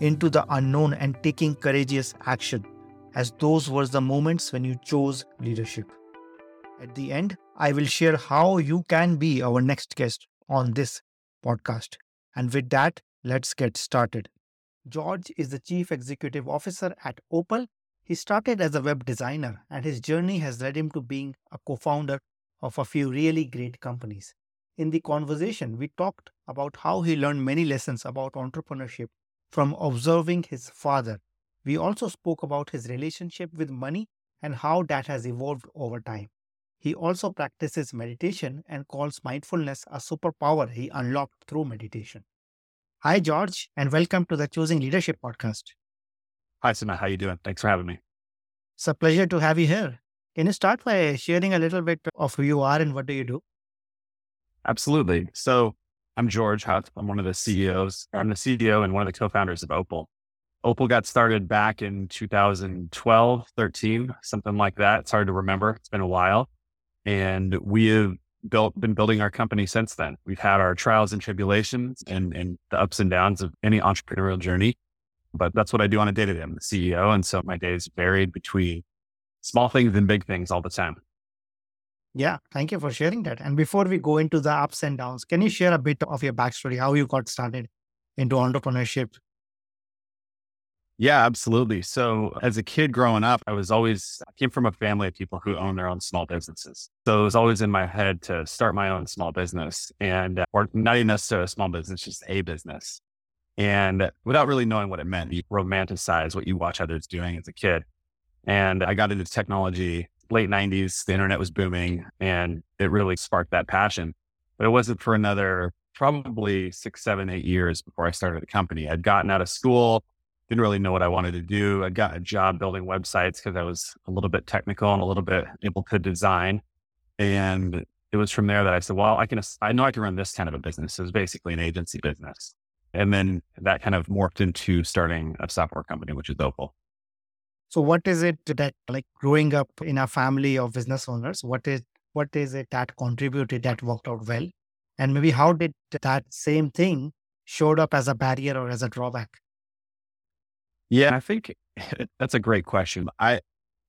into the unknown and taking courageous action, as those were the moments when you chose leadership. At the end, I will share how you can be our next guest on this podcast. And with that, let's get started. George is the Chief Executive Officer at Opal. He started as a web designer, and his journey has led him to being a co founder of a few really great companies. In the conversation, we talked about how he learned many lessons about entrepreneurship from observing his father. We also spoke about his relationship with money and how that has evolved over time. He also practices meditation and calls mindfulness a superpower he unlocked through meditation. Hi, George, and welcome to the Choosing Leadership podcast. Hi, Sumit. How are you doing? Thanks for having me. It's a pleasure to have you here. Can you start by sharing a little bit of who you are and what do you do? Absolutely. So I'm George Huff. I'm one of the CEOs. I'm the CEO and one of the co-founders of Opal. Opal got started back in 2012, 13, something like that. It's hard to remember. It's been a while. And we have built, been building our company since then. We've had our trials and tribulations and, and the ups and downs of any entrepreneurial journey. But that's what I do on a day to day. I'm the CEO. And so my days varied between small things and big things all the time. Yeah, thank you for sharing that. And before we go into the ups and downs, can you share a bit of your backstory, how you got started into entrepreneurship? Yeah, absolutely. So as a kid growing up, I was always, I came from a family of people who own their own small businesses. So it was always in my head to start my own small business and, uh, or not even necessarily a small business, just a business. And without really knowing what it meant, you romanticize what you watch others doing as a kid. And I got into technology late 90s, the internet was booming and it really sparked that passion. But it wasn't for another probably six, seven, eight years before I started the company. I'd gotten out of school, didn't really know what I wanted to do. I got a job building websites because I was a little bit technical and a little bit able to design. And it was from there that I said, well, I can, I know I can run this kind of a business. It was basically an agency business. And then that kind of morphed into starting a software company, which is Opal. So what is it that like growing up in a family of business owners, what is what is it that contributed that worked out well? And maybe how did that same thing showed up as a barrier or as a drawback? Yeah, I think that's a great question. I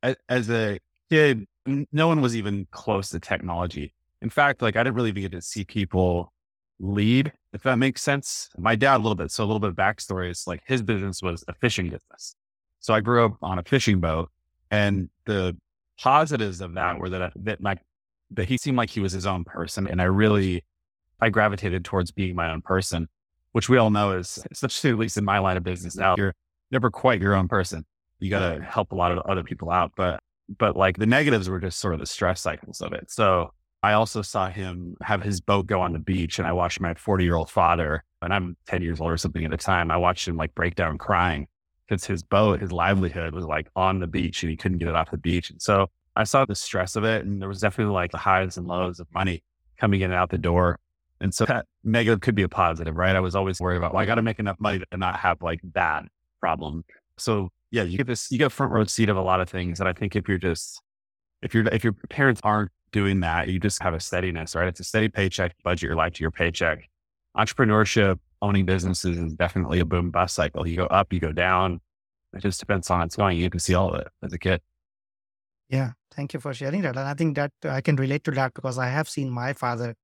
as a kid, no one was even close to technology. In fact, like I didn't really get to see people lead, if that makes sense. My dad, a little bit. So a little bit of backstory is like his business was a fishing business. So I grew up on a fishing boat and the positives of that were that, that my, that he seemed like he was his own person. And I really, I gravitated towards being my own person, which we all know is, especially at least in my line of business now, you're never quite your own person. You got to help a lot of other people out. But, but like the negatives were just sort of the stress cycles of it. So I also saw him have his boat go on the beach and I watched my 40 year old father and I'm 10 years old or something at the time. I watched him like break down crying because his boat, his livelihood was like on the beach and he couldn't get it off the beach. And so I saw the stress of it. And there was definitely like the highs and lows of money coming in and out the door. And so that negative could be a positive, right? I was always worried about, well, I got to make enough money to not have like that problem. So yeah, you get this, you get front row seat of a lot of things. And I think if you're just, if you're, if your parents aren't doing that, you just have a steadiness, right? It's a steady paycheck, budget your life to your paycheck. Entrepreneurship, owning businesses is definitely a boom bust cycle. You go up, you go down. It just depends on it's going. You can see all of it as a kid. Yeah. Thank you for sharing that. And I think that uh, I can relate to that because I have seen my father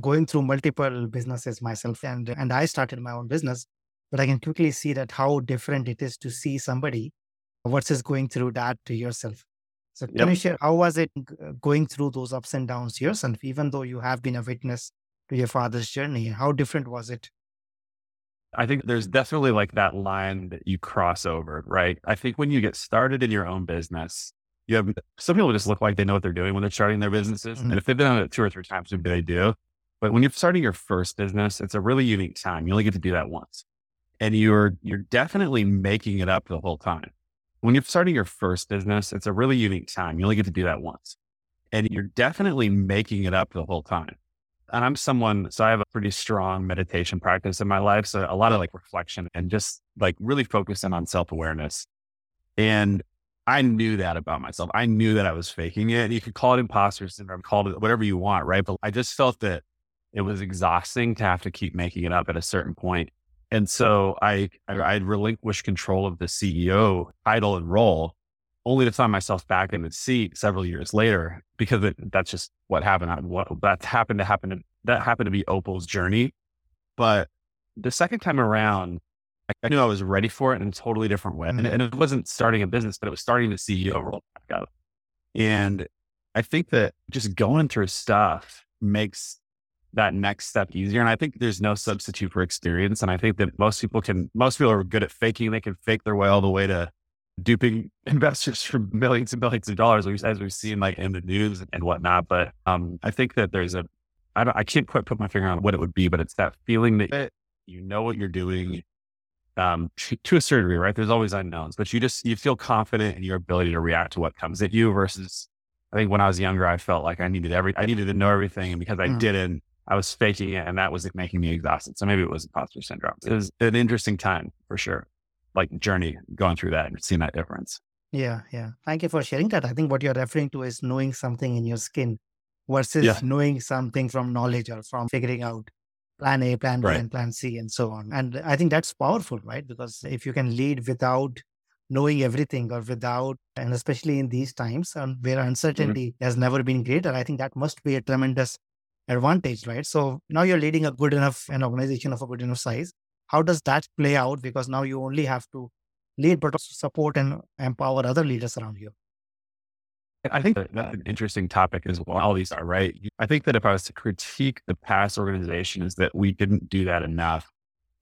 going through multiple businesses myself and and I started my own business. But I can quickly see that how different it is to see somebody versus going through that to yourself. So can Yep. you share how was it uh, going through those ups and downs yourself, even though you have been a witness to your father's journey? How different was it? I think there's definitely like that line that you cross over, right? I think when you get started in your own business, you have some people just look like they know what they're doing when they're starting their businesses. Mhm. And if they've been done it two or three times, maybe they do. But when you're starting your first business, it's a really unique time. You only get to do that once. And you're you're definitely making it up the whole time. When you're starting your first business, it's a really unique time. You only get to do that once. And you're definitely making it up the whole time and I'm someone, so I have a pretty strong meditation practice in my life. So a lot of like reflection and just like really focusing on self awareness. And I knew that about myself. I knew that I was faking it. You could call it imposter syndrome, call it whatever you want, right? But I just felt that it was exhausting to have to keep making it up at a certain point. And so I, I, I relinquished control of the CEO title and role only to find myself back in the seat several years later because it, that's just what happened. I- What that happened to happen. To, that happened to be Opal's journey. But the second time around, I, knew I was ready for it in a totally different way. And, Mhm. and it wasn't starting a business, but it was starting the CEO role back up. And I think that just going through stuff makes that next step easier. And I think there's no substitute for experience. And I think that most people can, most people are good at faking. They can fake their way all the way to duping investors for millions and millions of dollars, as we've seen like in the news and whatnot. But um, I think that there's a, I don't, I can't quite put my finger on what it would be, but it's that feeling that you know what you're doing. Um, to, a certain degree, right? There's always unknowns, but you just you feel confident in your ability to react to what comes at you. Versus, I think when I was younger, I felt like I needed every, I needed to know everything, and because I Mhm. didn't, I was faking it, and that was making me exhausted. So maybe it was imposter syndrome. It was an interesting time for sure, like journey going through that and seeing that difference. Yeah, yeah. Thank you for sharing that. I think what you're referring to is knowing something in your skin versus Yeah. knowing something from knowledge or from figuring out plan A, plan B, Right. and plan C, and so on. And I think that's powerful, right? Because if you can lead without knowing everything or without, and especially in these times um, where uncertainty has never been greater, I think that must be a tremendous advantage, right? So now you're leading a good enough, an organization of a good enough size. How does that play out? Because now you only have to lead, but also support and empower other leaders around you. I think that's an interesting topic as well. All these are right. I think that if I was to critique the past organization, is that we didn't do that enough,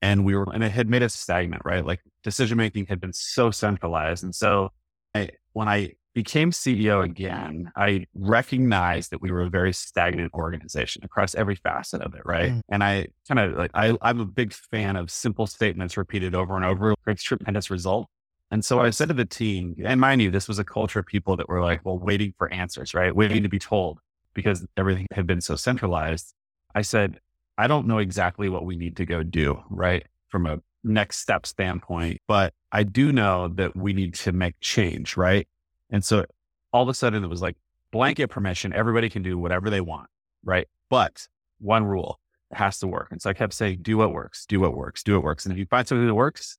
and we were, and it had made us stagnant, right? Like decision making had been so centralized, and so I, when I became CEO again, I recognized that we were a very stagnant organization across every facet of it, right? Mm. And I kind of like I, I'm a big fan of simple statements repeated over and over creates tremendous result. And so I said to the team, and mind you, this was a culture of people that were like, well, waiting for answers, right? Waiting to be told because everything had been so centralized. I said, I don't know exactly what we need to go do, right? From a next step standpoint, but I do know that we need to make change, right? And so all of a sudden it was like blanket permission. Everybody can do whatever they want, right? But one rule, has to work. And so I kept saying, do what works, do what works, do what works. And if you find something that works,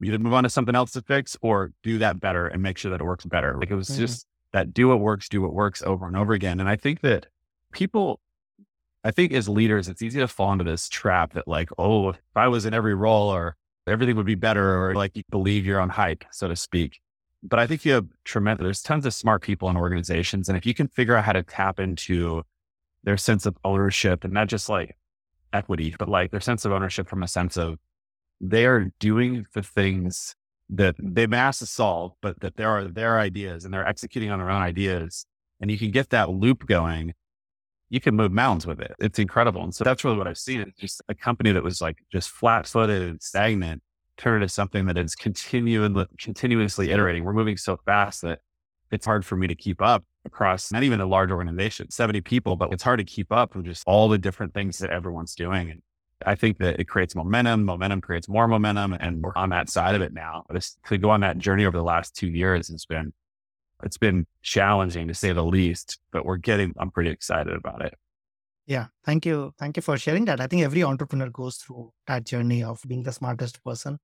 you either move on to something else to fix or do that better and make sure that it works better. Like it was Mhm. just that do what works, do what works over and over again. And I think that people, I think as leaders, it's easy to fall into this trap that like, oh, if I was in every role or everything would be better or like you believe your own hype, so to speak. But I think you have tremendous, there's tons of smart people in organizations. And if you can figure out how to tap into their sense of ownership and not just like equity, but like their sense of ownership from a sense of they are doing the things that they've asked to solve, but that there are their ideas and they're executing on their own ideas. And you can get that loop going. You can move mountains with it. It's incredible. And so that's really what I've seen is just a company that was like just flat footed and stagnant turn it into something that is continually, continuously iterating. We're moving so fast that it's hard for me to keep up across not even a large organization, 70 people, but it's hard to keep up with just all the different things that everyone's doing. And I think that it creates momentum. Momentum creates more momentum. And we're on that side of it now. But to go on that journey over the last two years has been, it's been challenging to say the least, but we're getting, I'm pretty excited about it. Yeah. Thank you. Thank you for sharing that. I think every entrepreneur goes through that journey of being the smartest person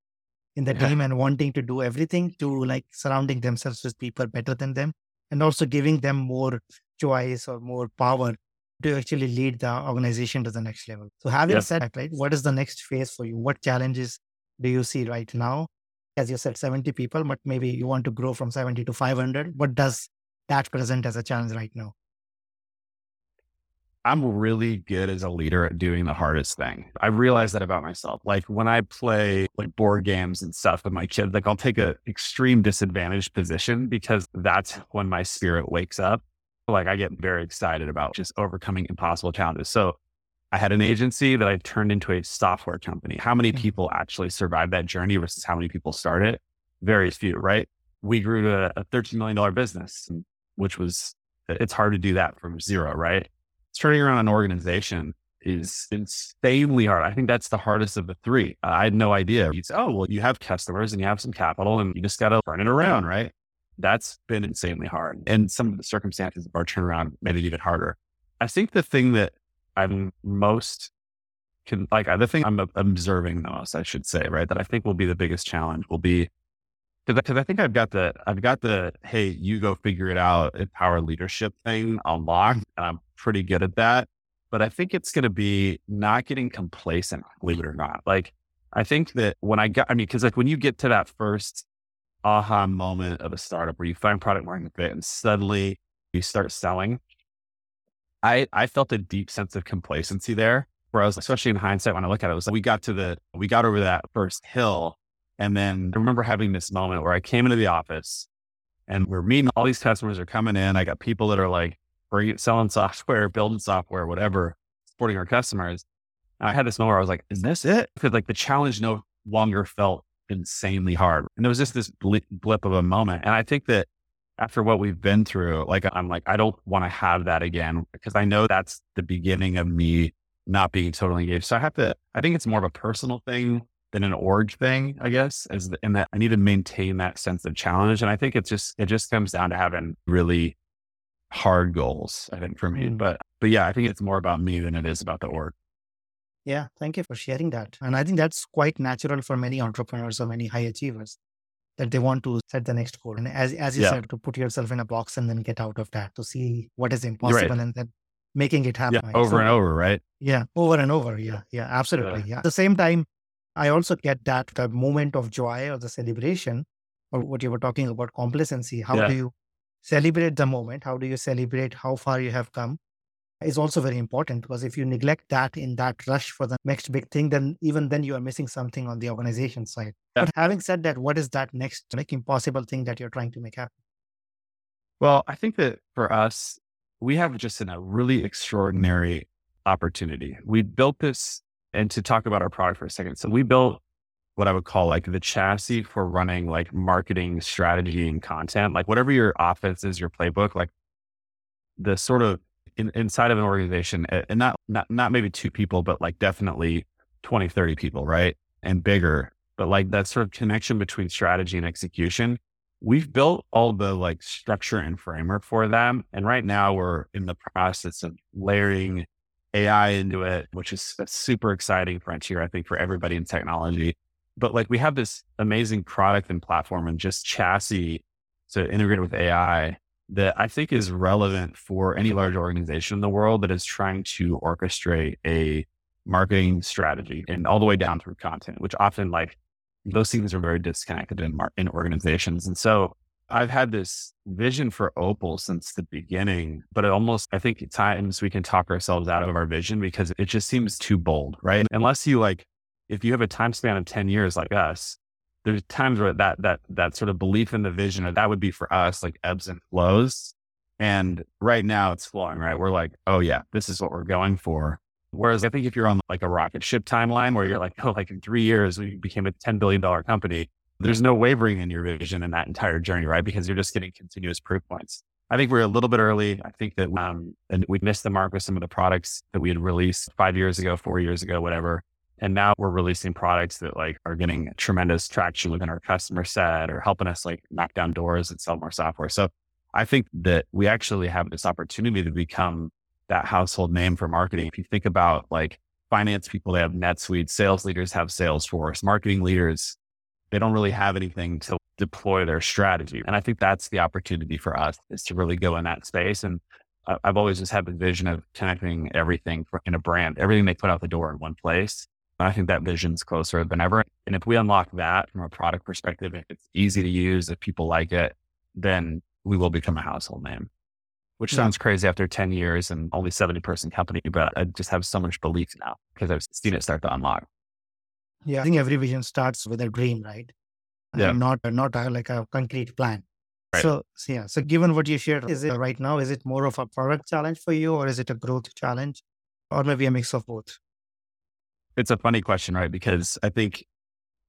in the yeah. team and wanting to do everything to like surrounding themselves with people better than them and also giving them more choice or more power to actually lead the organization to the next level. So having yes. said that, right, what is the next phase for you? What challenges do you see right now? As you said, 70 people, but maybe you want to grow from 70 to 500. What does that present as a challenge right now? I'm really good as a leader at doing the hardest thing. I realize that about myself. Like when I play like board games and stuff with my kids, like I'll take a extreme disadvantaged position because that's when my spirit wakes up. Like I get very excited about just overcoming impossible challenges. So I had an agency that I turned into a software company. How many mm-hmm. people actually survived that journey versus how many people started? Very few, right? We grew to a $13 million business, which was, it's hard to do that from zero, right? Turning around an organization is insanely hard. I think that's the hardest of the three. I had no idea. You'd say, oh, well, you have customers and you have some capital and you just got to turn it around, right? That's been insanely hard. And some of the circumstances of our turnaround made it even harder. I think the thing that I'm most can like the thing I'm observing the most, I should say, right, that I think will be the biggest challenge will be because I think I've got the I've got the hey you go figure it out empower leadership thing unlocked and I'm pretty good at that but I think it's going to be not getting complacent believe it or not like I think that when I got I mean because like when you get to that first aha moment of a startup where you find product market fit and suddenly you start selling I I felt a deep sense of complacency there where I was especially in hindsight when I look at it, it was like we got to the we got over that first hill and then I remember having this moment where I came into the office and we're meeting all these customers are coming in. I got people that are like bringing, selling software, building software, whatever, supporting our customers. And I had this moment where I was like, is this it? Because like the challenge no longer felt insanely hard. And there was just this blip of a moment. And I think that after what we've been through, like I'm like, I don't want to have that again because I know that's the beginning of me not being totally engaged. So I have to, I think it's more of a personal thing than an org thing, I guess, is the, in that I need to maintain that sense of challenge. And I think it's just, it just comes down to having really hard goals, I think for me. Mm. But, but yeah, I think it's more about me than it is about the org. Yeah. Thank you for sharing that. And I think that's quite natural for many entrepreneurs or many high achievers that they want to set the next goal. And as, as you yeah. said, to put yourself in a box and then get out of that to see what is impossible right. and then making it happen. Yeah, over so, and over, right? Yeah, over and over. Yeah, yeah, absolutely. Yeah. yeah. At the same time, I also get that the moment of joy or the celebration, or what you were talking about, complacency. How yeah. do you celebrate the moment? How do you celebrate how far you have come? Is also very important because if you neglect that in that rush for the next big thing, then even then you are missing something on the organization side. Yeah. But having said that, what is that next like impossible thing that you're trying to make happen? Well, I think that for us, we have just in a really extraordinary opportunity. We built this and to talk about our product for a second. So we built what I would call like the chassis for running like marketing strategy and content, like whatever your offense is, your playbook, like the sort of in, inside of an organization and not, not, not maybe two people, but like definitely 20, 30 people, right? And bigger, but like that sort of connection between strategy and execution. We've built all the like structure and framework for them. And right now we're in the process of layering AI into it, which is a super exciting frontier, I think, for everybody in technology. But like we have this amazing product and platform and just chassis to integrate with AI that I think is relevant for any large organization in the world that is trying to orchestrate a marketing strategy and all the way down through content, which often like those things are very disconnected in, mar- in organizations. And so I've had this vision for Opal since the beginning, but it almost, I think at times we can talk ourselves out of our vision because it just seems too bold, right? Unless you like, if you have a time span of 10 years like us, there's times where that, that, that sort of belief in the vision, or that would be for us like ebbs and flows. And right now it's flowing, right? We're like, oh yeah, this is what we're going for. Whereas I think if you're on like a rocket ship timeline where you're like, oh, like in three years, we became a $10 billion company there's no wavering in your vision in that entire journey, right? Because you're just getting continuous proof points. I think we're a little bit early. I think that um, and we missed the mark with some of the products that we had released five years ago, four years ago, whatever. And now we're releasing products that like are getting tremendous traction within our customer set or helping us like knock down doors and sell more software. So I think that we actually have this opportunity to become that household name for marketing. If you think about like finance people, they have NetSuite, sales leaders have Salesforce, marketing leaders, they don't really have anything to deploy their strategy. And I think that's the opportunity for us is to really go in that space. And I've always just had the vision of connecting everything in a brand, everything they put out the door in one place. I think that vision's closer than ever. And if we unlock that from a product perspective, if it's easy to use, if people like it, then we will become a household name, which sounds crazy after 10 years and only 70 person company, but I just have so much belief now because I've seen it start to unlock. Yeah. I think every vision starts with a dream, right? Yeah. And not, not uh, like a concrete plan. Right. So, so, yeah. So given what you shared, is it right now, is it more of a product challenge for you or is it a growth challenge or maybe a mix of both? It's a funny question, right? Because I think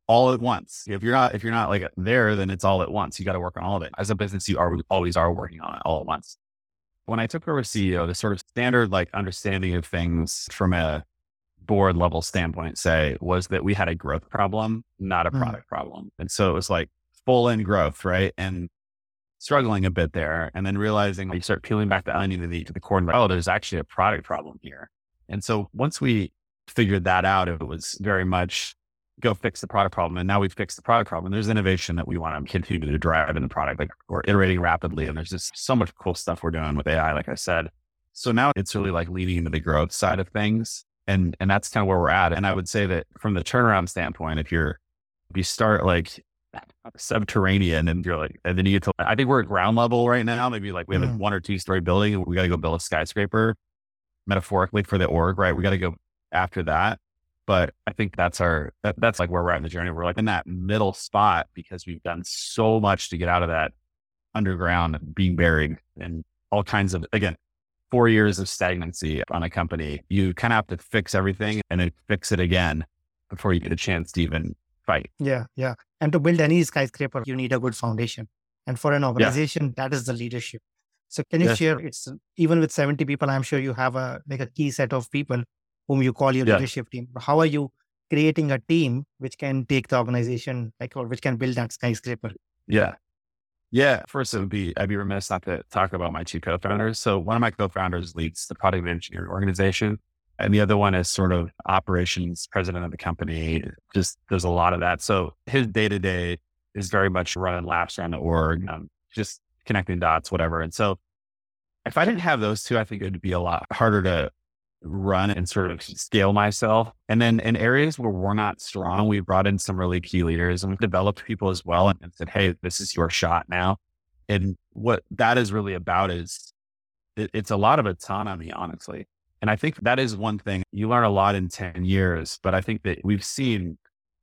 all at once. If you're not if you're not like there, then it's all at once. You got to work on all of it. As a business, you are always are working on it all at once. When I took over CEO, the sort of standard like understanding of things from a board level standpoint, say, was that we had a growth problem, not a product mm. problem. And so it was like full in growth, right? And struggling a bit there. And then realizing you start peeling back the onion to the, to the core and oh, there's actually a product problem here. And so once we figured that out, it was very much go fix the product problem. And now we've fixed the product problem. There's innovation that we want to continue to drive in the product. Like we're iterating rapidly and there's just so much cool stuff we're doing with AI, like I said. So now it's really like leading into the growth side of things. And and that's kind of where we're at. And I would say that from the turnaround standpoint, if you're if you start like subterranean and you're like and then you get to I think we're at ground level right now. Maybe like we have mm. a one or two story building we gotta go build a skyscraper metaphorically for the org, right? We gotta go after that. But I think that's our, that, that's like where we're at in the journey. We're like in that middle spot because we've done so much to get out of that underground being buried and all kinds of, again, four years of stagnancy on a company. You kind of have to fix everything and then fix it again before you get a chance to even fight. Yeah. Yeah. And to build any skyscraper, you need a good foundation. And for an organization, yeah. that is the leadership. So can you yes. share it's even with 70 people, I'm sure you have a like a key set of people whom you call your yeah. leadership team. How are you creating a team which can take the organization, like, or which can build that skyscraper? Yeah. Yeah. First, it would be, I'd be remiss not to talk about my two co founders. So, one of my co founders leads the product engineering organization, and the other one is sort of operations president of the company. Just there's a lot of that. So, his day to day is very much running laps around the org, um, just connecting dots, whatever. And so, if I didn't have those two, I think it would be a lot harder to run and sort of scale myself. And then in areas where we're not strong, we brought in some really key leaders and developed people as well and, and said, Hey, this is your shot now. And what that is really about is it, it's a lot of autonomy, honestly. And I think that is one thing you learn a lot in 10 years, but I think that we've seen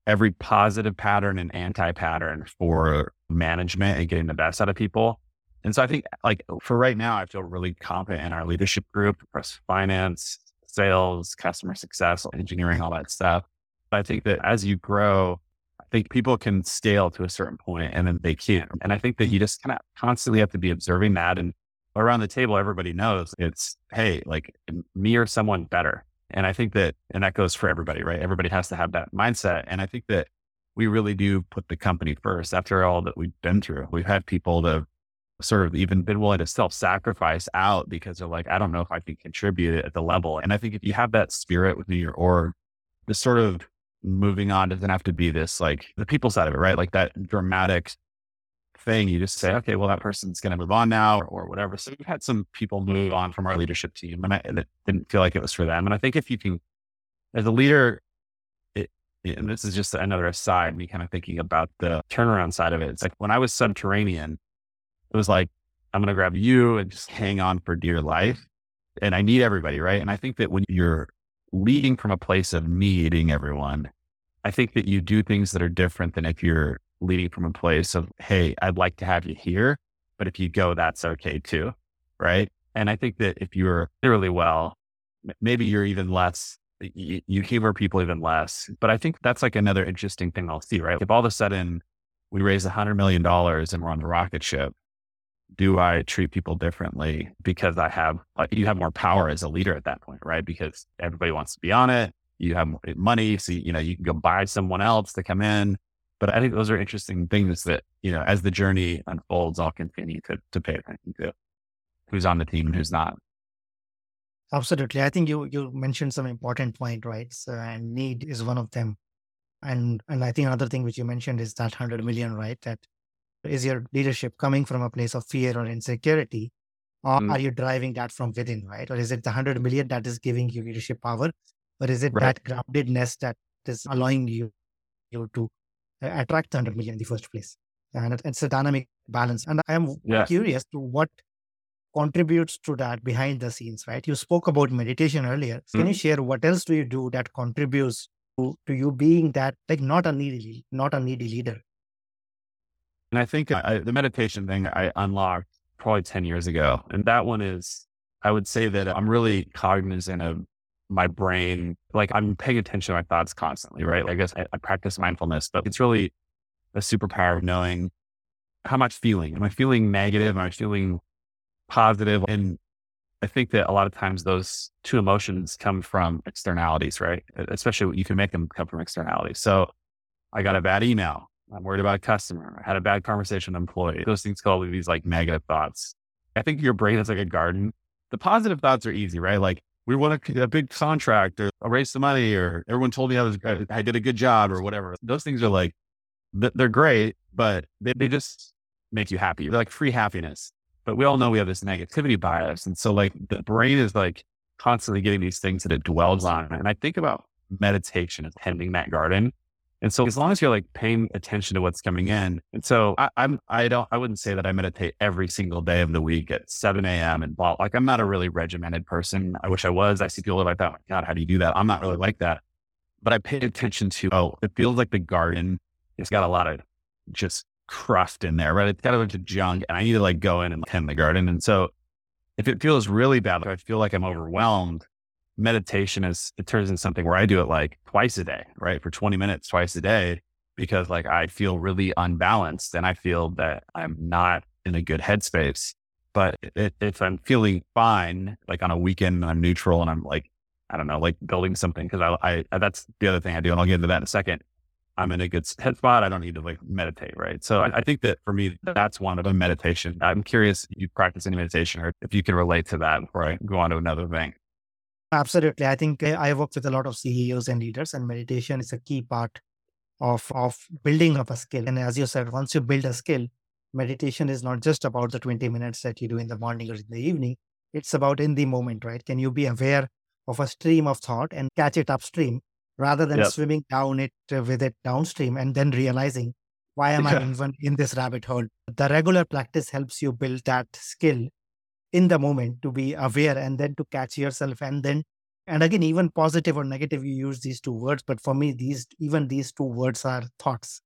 every positive pattern and anti pattern for management and getting the best out of people. And so I think like for right now, I feel really confident in our leadership group across finance, sales, customer success, engineering, all that stuff. But I think that as you grow, I think people can scale to a certain point and then they can't. And I think that you just kind of constantly have to be observing that. And around the table, everybody knows it's, hey, like me or someone better. And I think that, and that goes for everybody, right? Everybody has to have that mindset. And I think that we really do put the company first after all that we've been through. We've had people that sort of even been willing to self sacrifice out because they're like, I don't know if I can contribute at the level. And I think if you have that spirit within your org, the sort of moving on doesn't have to be this like the people side of it, right? Like that dramatic thing. You just say, okay, well, that person's going to move on now or, or, whatever. So we've had some people move on from our leadership team and I and it didn't feel like it was for them. And I think if you can, as a leader, and this is just another aside, me kind of thinking about the turnaround side of it. It's like when I was subterranean, it was like, I'm going to grab you and just hang on for dear life. And I need everybody. Right. And I think that when you're leading from a place of needing everyone, I think that you do things that are different than if you're leading from a place of, Hey, I'd like to have you here, but if you go, that's okay too. Right. And I think that if you're really well, maybe you're even less, you, you humor people even less. But I think that's like another interesting thing I'll see, right? If all of a sudden we raise a hundred million dollars and we're on the rocket ship do I treat people differently because I have like you have more power as a leader at that point, right? Because everybody wants to be on it. you have money. So, you know, you can go buy someone else to come in. But I think those are interesting things that, you know, as the journey unfolds, I'll continue to, to pay attention to who's on the team and who's not. Absolutely. I think you you mentioned some important point, right? So, and need is one of them. And and I think another thing which you mentioned is that 100 million, right? That is your leadership coming from a place of fear or insecurity? Or mm. are you driving that from within, right? Or is it the 100 million that is giving you leadership power? Or is it right. that groundedness that is allowing you, you to uh, attract the 100 million in the first place? And it's a dynamic balance. And I am yeah. curious to what contributes to that behind the scenes, right? You spoke about meditation earlier. Can mm. you share what else do you do that contributes to, to you being that, like not a needy, not a needy leader? And I think I, the meditation thing I unlocked probably 10 years ago. And that one is, I would say that I'm really cognizant of my brain. Like I'm paying attention to my thoughts constantly, right? Like I guess I, I practice mindfulness, but it's really a superpower of knowing how much feeling. Am I feeling negative? Am I feeling positive? And I think that a lot of times those two emotions come from externalities, right? Especially you can make them come from externalities. So I got a bad email. I'm worried about a customer. I had a bad conversation with an employee. Those things call these like negative thoughts. I think your brain is like a garden. The positive thoughts are easy, right? Like we want a, a big contract or I raised some money or everyone told me I was, I did a good job or whatever. Those things are like, they're great, but they, they just make you happy. They're like free happiness. But we all know we have this negativity bias. And so like the brain is like constantly getting these things that it dwells on. And I think about meditation and tending that garden and so as long as you're like paying attention to what's coming in. And so I, I'm, I don't, I wouldn't say that I meditate every single day of the week at 7 a.m. and blah. Like I'm not a really regimented person. I wish I was. I see people like that. Oh God, how do you do that? I'm not really like that. But I pay attention to, oh, it feels like the garden. It's got a lot of just crust in there, right? It's got a bunch of junk and I need to like go in and tend the garden. And so if it feels really bad, like I feel like I'm overwhelmed, meditation is it turns into something where I do it like twice a day, right? For 20 minutes twice a day because like I feel really unbalanced and I feel that I'm not in a good headspace. But it, if I'm feeling fine, like on a weekend, I'm neutral and I'm like, I don't know, like building something because I, I, that's the other thing I do. And I'll get into that in a second. I'm in a good head spot. I don't need to like meditate. Right. So I, I think that for me, that's one of a meditation. I'm curious you practice any meditation or if you can relate to that before I go on to another thing. Absolutely. I think eh, I work with a lot of CEOs and leaders, and meditation is a key part of, of building up a skill. And as you said, once you build a skill, meditation is not just about the 20 minutes that you do in the morning or in the evening. It's about in the moment, right? Can you be aware of a stream of thought and catch it upstream rather than yep. swimming down it uh, with it downstream and then realizing why am I even in this rabbit hole? The regular practice helps you build that skill in the moment to be aware and then to catch yourself and then and again even positive or negative you use these two words but for me these even these two words are thoughts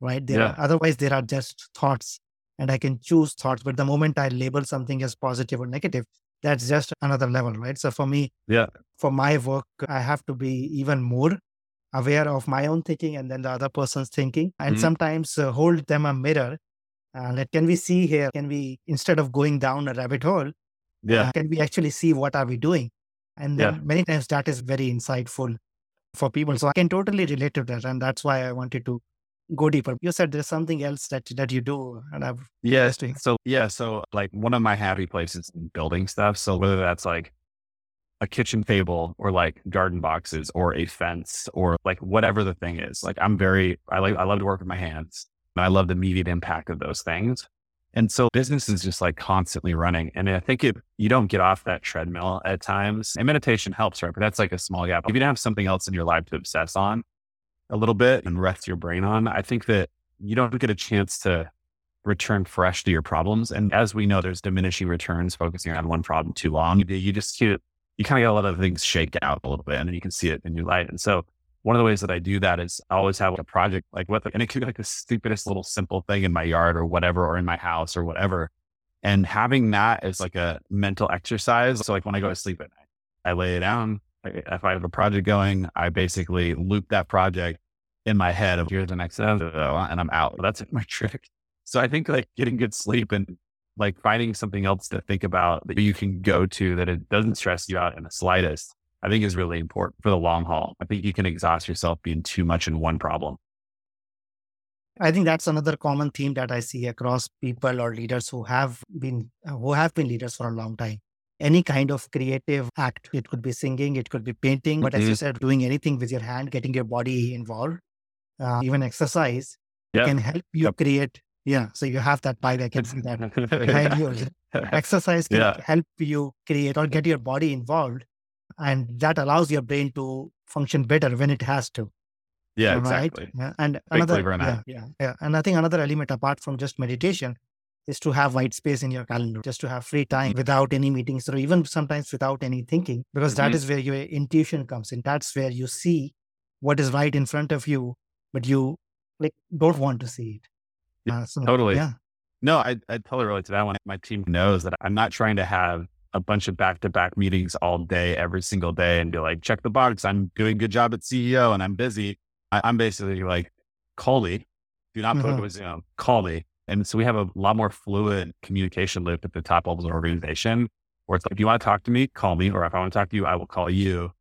right there yeah. are, otherwise there are just thoughts and i can choose thoughts but the moment i label something as positive or negative that's just another level right so for me yeah for my work i have to be even more aware of my own thinking and then the other person's thinking and mm-hmm. sometimes uh, hold them a mirror uh, like, can we see here? Can we, instead of going down a rabbit hole, yeah, uh, can we actually see what are we doing? And then yeah. many times that is very insightful for people. So I can totally relate to that, and that's why I wanted to go deeper. You said there's something else that that you do, and I've yeah. So yeah, so like one of my happy places in building stuff. So whether that's like a kitchen table or like garden boxes or a fence or like whatever the thing is, like I'm very I like I love to work with my hands. I love the immediate impact of those things. And so business is just like constantly running. And I think if you don't get off that treadmill at times, and meditation helps, right? But that's like a small gap. If you don't have something else in your life to obsess on a little bit and rest your brain on, I think that you don't get a chance to return fresh to your problems. And as we know, there's diminishing returns focusing on one problem too long. You just, you, you kind of get a lot of things shake out a little bit and you can see it in your light. And so one of the ways that I do that is I always have a project like what, and it could be like the stupidest little simple thing in my yard or whatever, or in my house or whatever. And having that as like a mental exercise. So like when I go to sleep at night, I lay it down. If I have a project going, I basically loop that project in my head of here's the next step and I'm out. That's my trick. So I think like getting good sleep and like finding something else to think about that you can go to that it doesn't stress you out in the slightest I think is really important for the long haul. I think you can exhaust yourself being too much in one problem. I think that's another common theme that I see across people or leaders who have been uh, who have been leaders for a long time. Any kind of creative act, it could be singing, it could be painting, but as you Mhm. said, doing anything with your hand, getting your body involved, uh, even exercise Yep. can help you Yep. create. Yeah, so you have that vibe. I can see that behind you. Exercise can Yeah. help you create or get your body involved, and that allows your brain to function better when it has to. yeah, right? exactly. Yeah. And Big another, yeah, that. yeah, yeah. And I think another element apart from just meditation is to have white space in your calendar, just to have free time without any meetings or even sometimes without any thinking, because that Mhm. is where your intuition comes in. That's where you see what is right in front of you, but you like don't want to see it. Yeah, Uh, so, totally. Yeah. No, I, I totally relate to that one. My team knows that I'm not trying to have a bunch of back to back meetings all day, every single day and be like, check the box. I'm doing a good job at CEO and I'm busy. I, I'm basically like, call me. Do not Mhm. with Zoom. Call me. And so we have a lot more fluid communication loop at the top levels of the organization where it's like, if you want to talk to me, call me. Or if I want to talk to you, I will call you.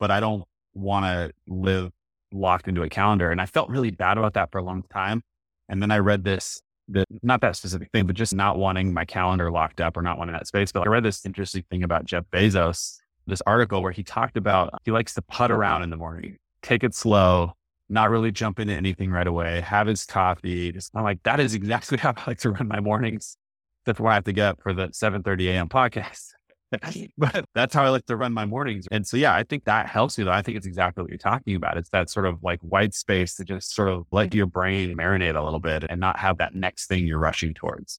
But I don't want to live locked into a calendar. And I felt really bad about that for a long time. And then I read this that not that specific thing, but just not wanting my calendar locked up or not wanting that space. But I read this interesting thing about Jeff Bezos, this article where he talked about he likes to putt around in the morning, take it slow, not really jump into anything right away, have his coffee. Just, I'm like, that is exactly how I like to run my mornings. That's why I have to get up for the 7:30 a.m. podcast. but that's how I like to run my mornings. And so, yeah, I think that helps you. Though. I think it's exactly what you're talking about. It's that sort of like white space to just sort of let your brain marinate a little bit and not have that next thing you're rushing towards.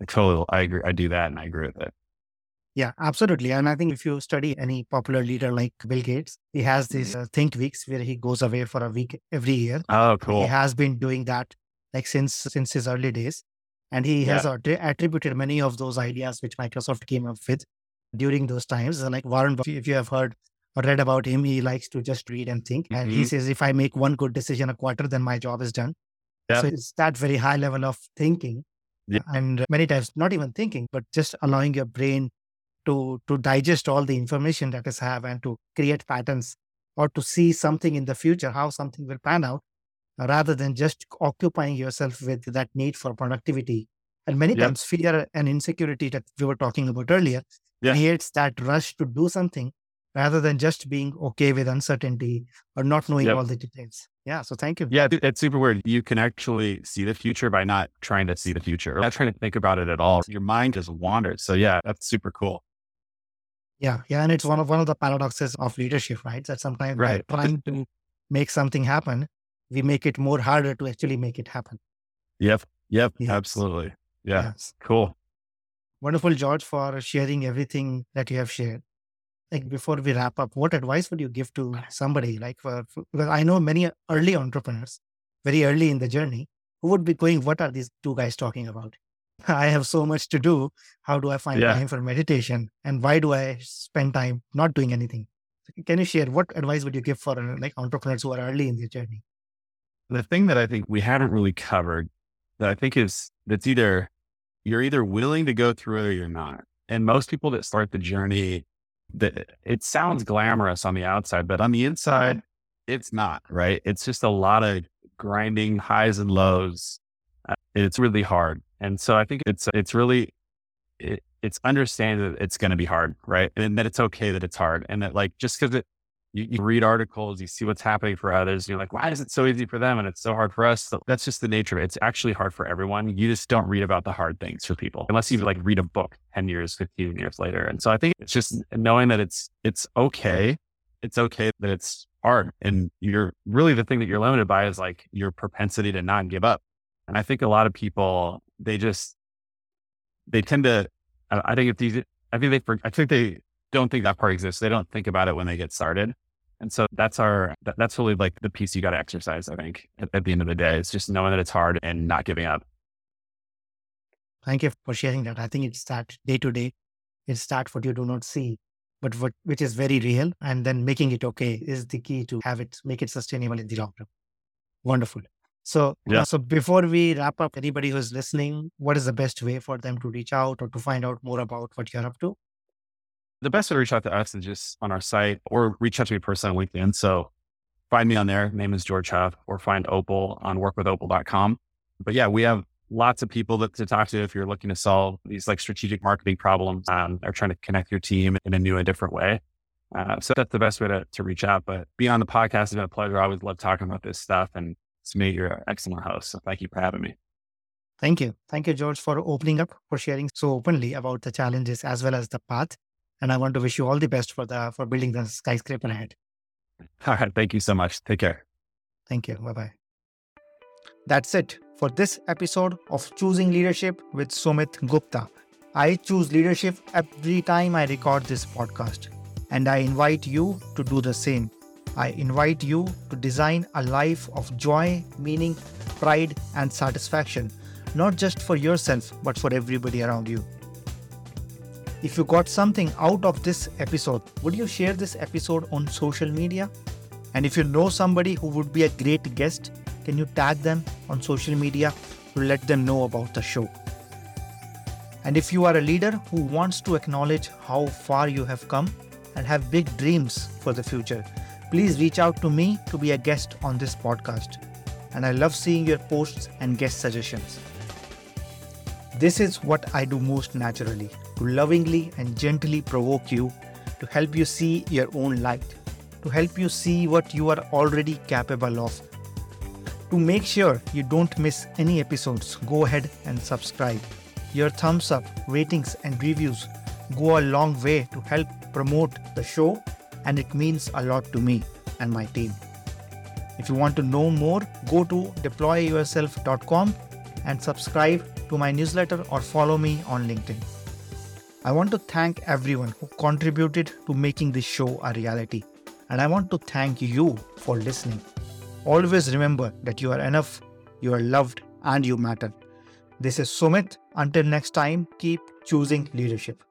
I totally, I agree. I do that and I agree with it. Yeah, absolutely. And I think if you study any popular leader like Bill Gates, he has these uh, think weeks where he goes away for a week every year. Oh, cool. He has been doing that like since since his early days, and he has attri- attributed many of those ideas which Microsoft came up with during those times. Like Warren, Buffett, if you have heard or read about him, he likes to just read and think, and he Mhm. says, "If I make one good decision a quarter, then my job is done." Yeah. So it's that very high level of thinking, Yeah. and many times not even thinking, but just allowing your brain to to digest all the information that is have and to create patterns or to see something in the future, how something will pan out, rather than just occupying yourself with that need for productivity. And many Yep. times, fear and insecurity that we were talking about earlier Yeah. creates that rush to do something rather than just being okay with uncertainty or not knowing Yep. all the details. Yeah. So thank you. Yeah, it's super weird. You can actually see the future by not trying to see the future, or not trying to think about it at all. Your mind just wanders. So yeah, that's super cool. Yeah. Yeah. And it's one of one of the paradoxes of leadership, right? That sometimes Right. trying to make something happen, we make it more harder to actually make it happen. Yep. Yep. Yes. Absolutely. Yeah. Yes. Cool. Wonderful, George, for sharing everything that you have shared. Like before we wrap up, what advice would you give to somebody like for, because I know many early entrepreneurs, very early in the journey, who would be going, "What are these two guys talking about? I have so much to do. How do I find Yeah. time for meditation? And why do I spend time not doing anything?" Can you share what advice would you give for like entrepreneurs who are early in their journey? The thing that I think we haven't really covered that I think is that's either you're either willing to go through it or you're not. And most people that start the journey, that it sounds glamorous on the outside, but on the inside, it's not, right? It's just a lot of grinding highs and lows. Uh, It's really hard. And so I think it's, it's really, it, it's understanding that it's going to be hard, right? And that it's okay that it's hard. And that like, just because it, you, you read articles, you see what's happening for others, you're like, why is it so easy for them and it's so hard for us? So that's just the nature of it. It's actually hard for everyone. You just don't read about the hard things for people unless you like read a book 10 years, 15 years later. And so I think it's just knowing that it's, it's okay. It's okay that it's hard. And you're really the thing that you're limited by is like your propensity to not give up. And I think a lot of people, they just, they tend to, I think if these, I think they, I think they don't think that part exists. They don't think about it when they get started. And so that's our, that, that's really like the piece you got to exercise, I think, at, at the end of the day. It's just knowing that it's hard and not giving up. Thank you for sharing that. I think it's that day to day. It's that what you do not see, but what which is very real, and then making it okay is the key to have it make it sustainable in the long term. Wonderful. So, Yeah. uh, so before we wrap up, anybody who's listening, what is the best way for them to reach out or to find out more about what you're up to? The best way to reach out to us is just on our site or reach out to me personally on LinkedIn. So find me on there. Name is George Huff or find Opal on workwithopal.com. But yeah, we have lots of people that, to talk to if you're looking to solve these like strategic marketing problems um, or trying to connect your team in a new and different way. Uh, so that's the best way to, to reach out. But on the podcast it's been a pleasure. I always love talking about this stuff. And Sumit, you're an excellent host. So thank you for having me. Thank you. Thank you, George, for opening up, for sharing so openly about the challenges as well as the path. And I want to wish you all the best for the for building the skyscraper ahead. All right. Thank you so much. Take care. Thank you. Bye bye. That's it for this episode of Choosing Leadership with Sumit Gupta. I choose leadership every time I record this podcast, and I invite you to do the same. I invite you to design a life of joy, meaning, pride, and satisfaction, not just for yourself, but for everybody around you. If you got something out of this episode, would you share this episode on social media? And if you know somebody who would be a great guest, can you tag them on social media to let them know about the show? And if you are a leader who wants to acknowledge how far you have come and have big dreams for the future, please reach out to me to be a guest on this podcast. And I love seeing your posts and guest suggestions. This is what I do most naturally to lovingly and gently provoke you, to help you see your own light, to help you see what you are already capable of. To make sure you don't miss any episodes, go ahead and subscribe. Your thumbs up, ratings, and reviews go a long way to help promote the show, and it means a lot to me and my team. If you want to know more, go to deployyourself.com and subscribe to my newsletter or follow me on LinkedIn. I want to thank everyone who contributed to making this show a reality. And I want to thank you for listening. Always remember that you are enough, you are loved, and you matter. This is Sumit. Until next time, keep choosing leadership.